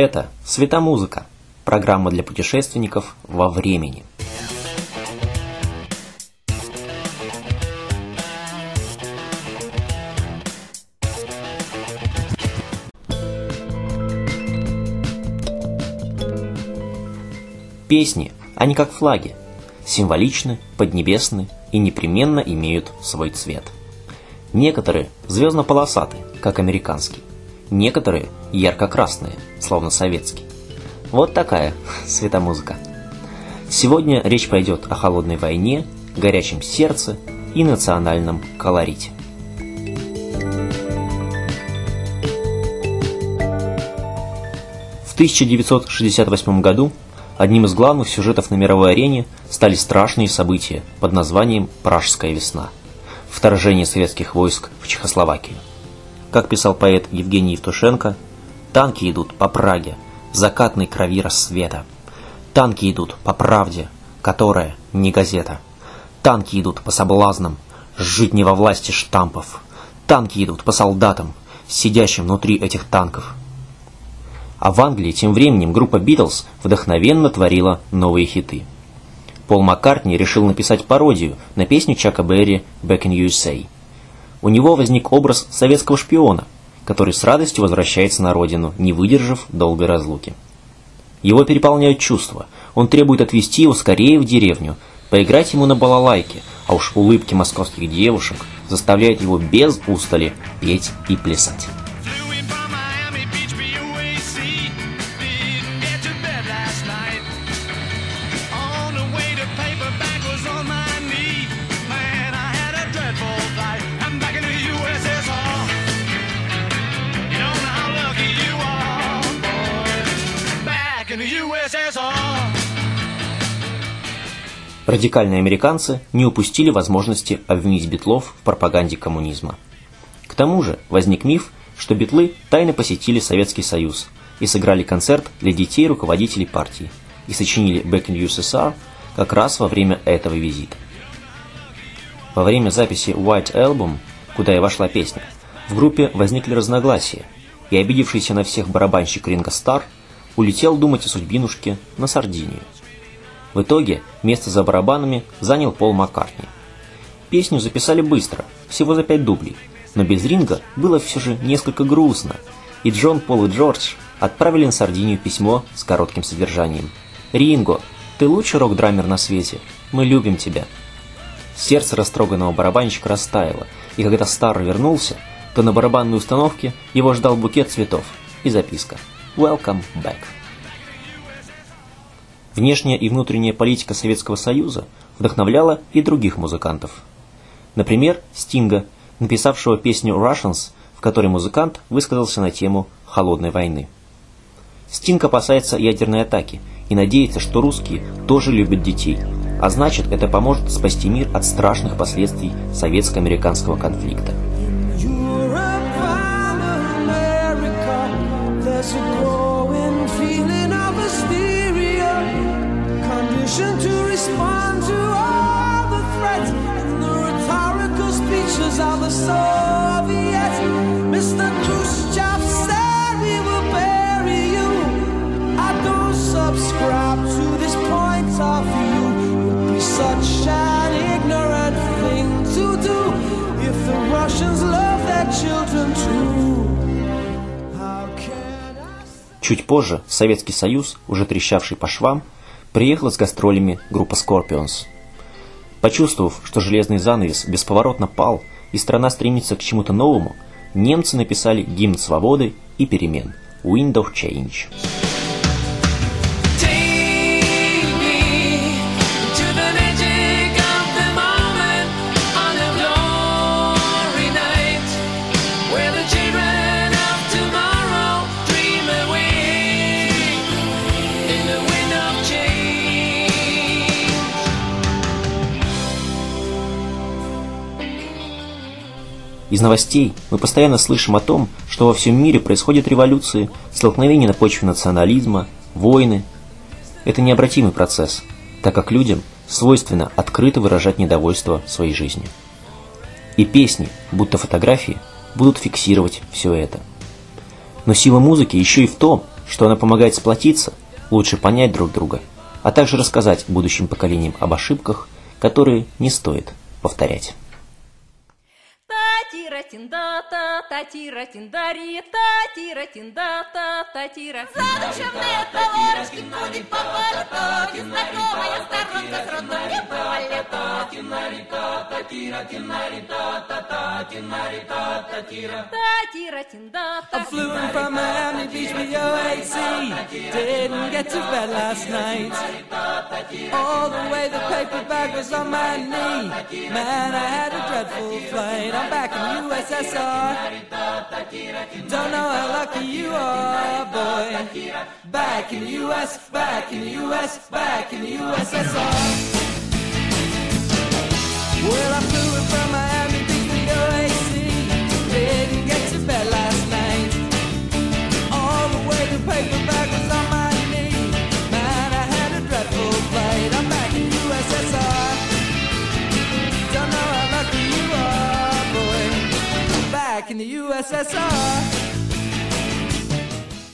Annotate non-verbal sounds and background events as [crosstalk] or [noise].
Это «Светомузыка» – программа для путешественников во времени. Песни, они как флаги, символичны, поднебесны и непременно имеют свой цвет. Некоторые звездно-полосатые, как американский, некоторые ярко-красные, словно советский. Вот такая [laughs] светомузыка. Сегодня речь пойдет о холодной войне, горячем сердце и национальном колорите. В 1968 году одним из главных сюжетов на мировой арене стали страшные события под названием «Пражская весна» – вторжение советских войск в Чехословакию. Как писал поэт Евгений Евтушенко, «Танки идут по Праге, закатной крови рассвета. Танки идут по правде, которая не газета. Танки идут по соблазнам, жить не во власти штампов. Танки идут по солдатам, сидящим внутри этих танков. А в Англии тем временем группа Битлз вдохновенно творила новые хиты. Пол Маккартни решил написать пародию на песню Чака Берри «Back in USA». У него возник образ советского шпиона, который с радостью возвращается на родину, не выдержав долгой разлуки. Его переполняют чувства. Он требует отвезти его скорее в деревню, поиграть ему на балалайке, а уж улыбки московских девушек заставляют его без устали петь и плясать. Радикальные американцы не упустили возможности обвинить битлов в пропаганде коммунизма. К тому же возник миф, что битлы тайно посетили Советский Союз и сыграли концерт для детей руководителей партии и сочинили Back in USSR как раз во время этого визита. Во время записи White Album, куда и вошла песня, в группе возникли разногласия, и обидевшийся на всех барабанщик Ринго Стар улетел думать о судьбинушке на Сардинию. В итоге место за барабанами занял Пол Маккартни. Песню записали быстро, всего за пять дублей, но без ринга было все же несколько грустно, и Джон, Пол и Джордж отправили на Сардинию письмо с коротким содержанием. «Ринго, ты лучший рок-драмер на свете, мы любим тебя». Сердце растроганного барабанщика растаяло, и когда Стар вернулся, то на барабанной установке его ждал букет цветов и записка «Welcome back». Внешняя и внутренняя политика Советского Союза вдохновляла и других музыкантов. Например, Стинга, написавшего песню «Russians», в которой музыкант высказался на тему холодной войны. Стинг опасается ядерной атаки и надеется, что русские тоже любят детей, а значит это поможет спасти мир от страшных последствий советско-американского конфликта. to Чуть позже Советский Союз, уже трещавший по швам, приехала с гастролями группа Scorpions. Почувствовав, что железный занавес бесповоротно пал и страна стремится к чему-то новому, немцы написали гимн свободы и перемен «Wind of Change». Из новостей мы постоянно слышим о том, что во всем мире происходят революции, столкновения на почве национализма, войны. Это необратимый процесс, так как людям свойственно открыто выражать недовольство своей жизнью. И песни, будто фотографии, будут фиксировать все это. Но сила музыки еще и в том, что она помогает сплотиться, лучше понять друг друга, а также рассказать будущим поколениям об ошибках, которые не стоит повторять. Татира тиндата, татира тиндари, татира тиндата, татира. Задушевные товарищи ходит по пальто, незнакомая сторонка с родной не полета. Тинарита, татира, тинарита, тата, тинарита, татира. Татира тиндата. I flew in from Miami Beach with your AC. Didn't get to bed last night. All the way the paper bag was on my knee. Man, I had a dreadful flight. I'm back in USSR. Don't know how lucky you are, boy. Back in the US, back in the US, back in the USSR. That's eso?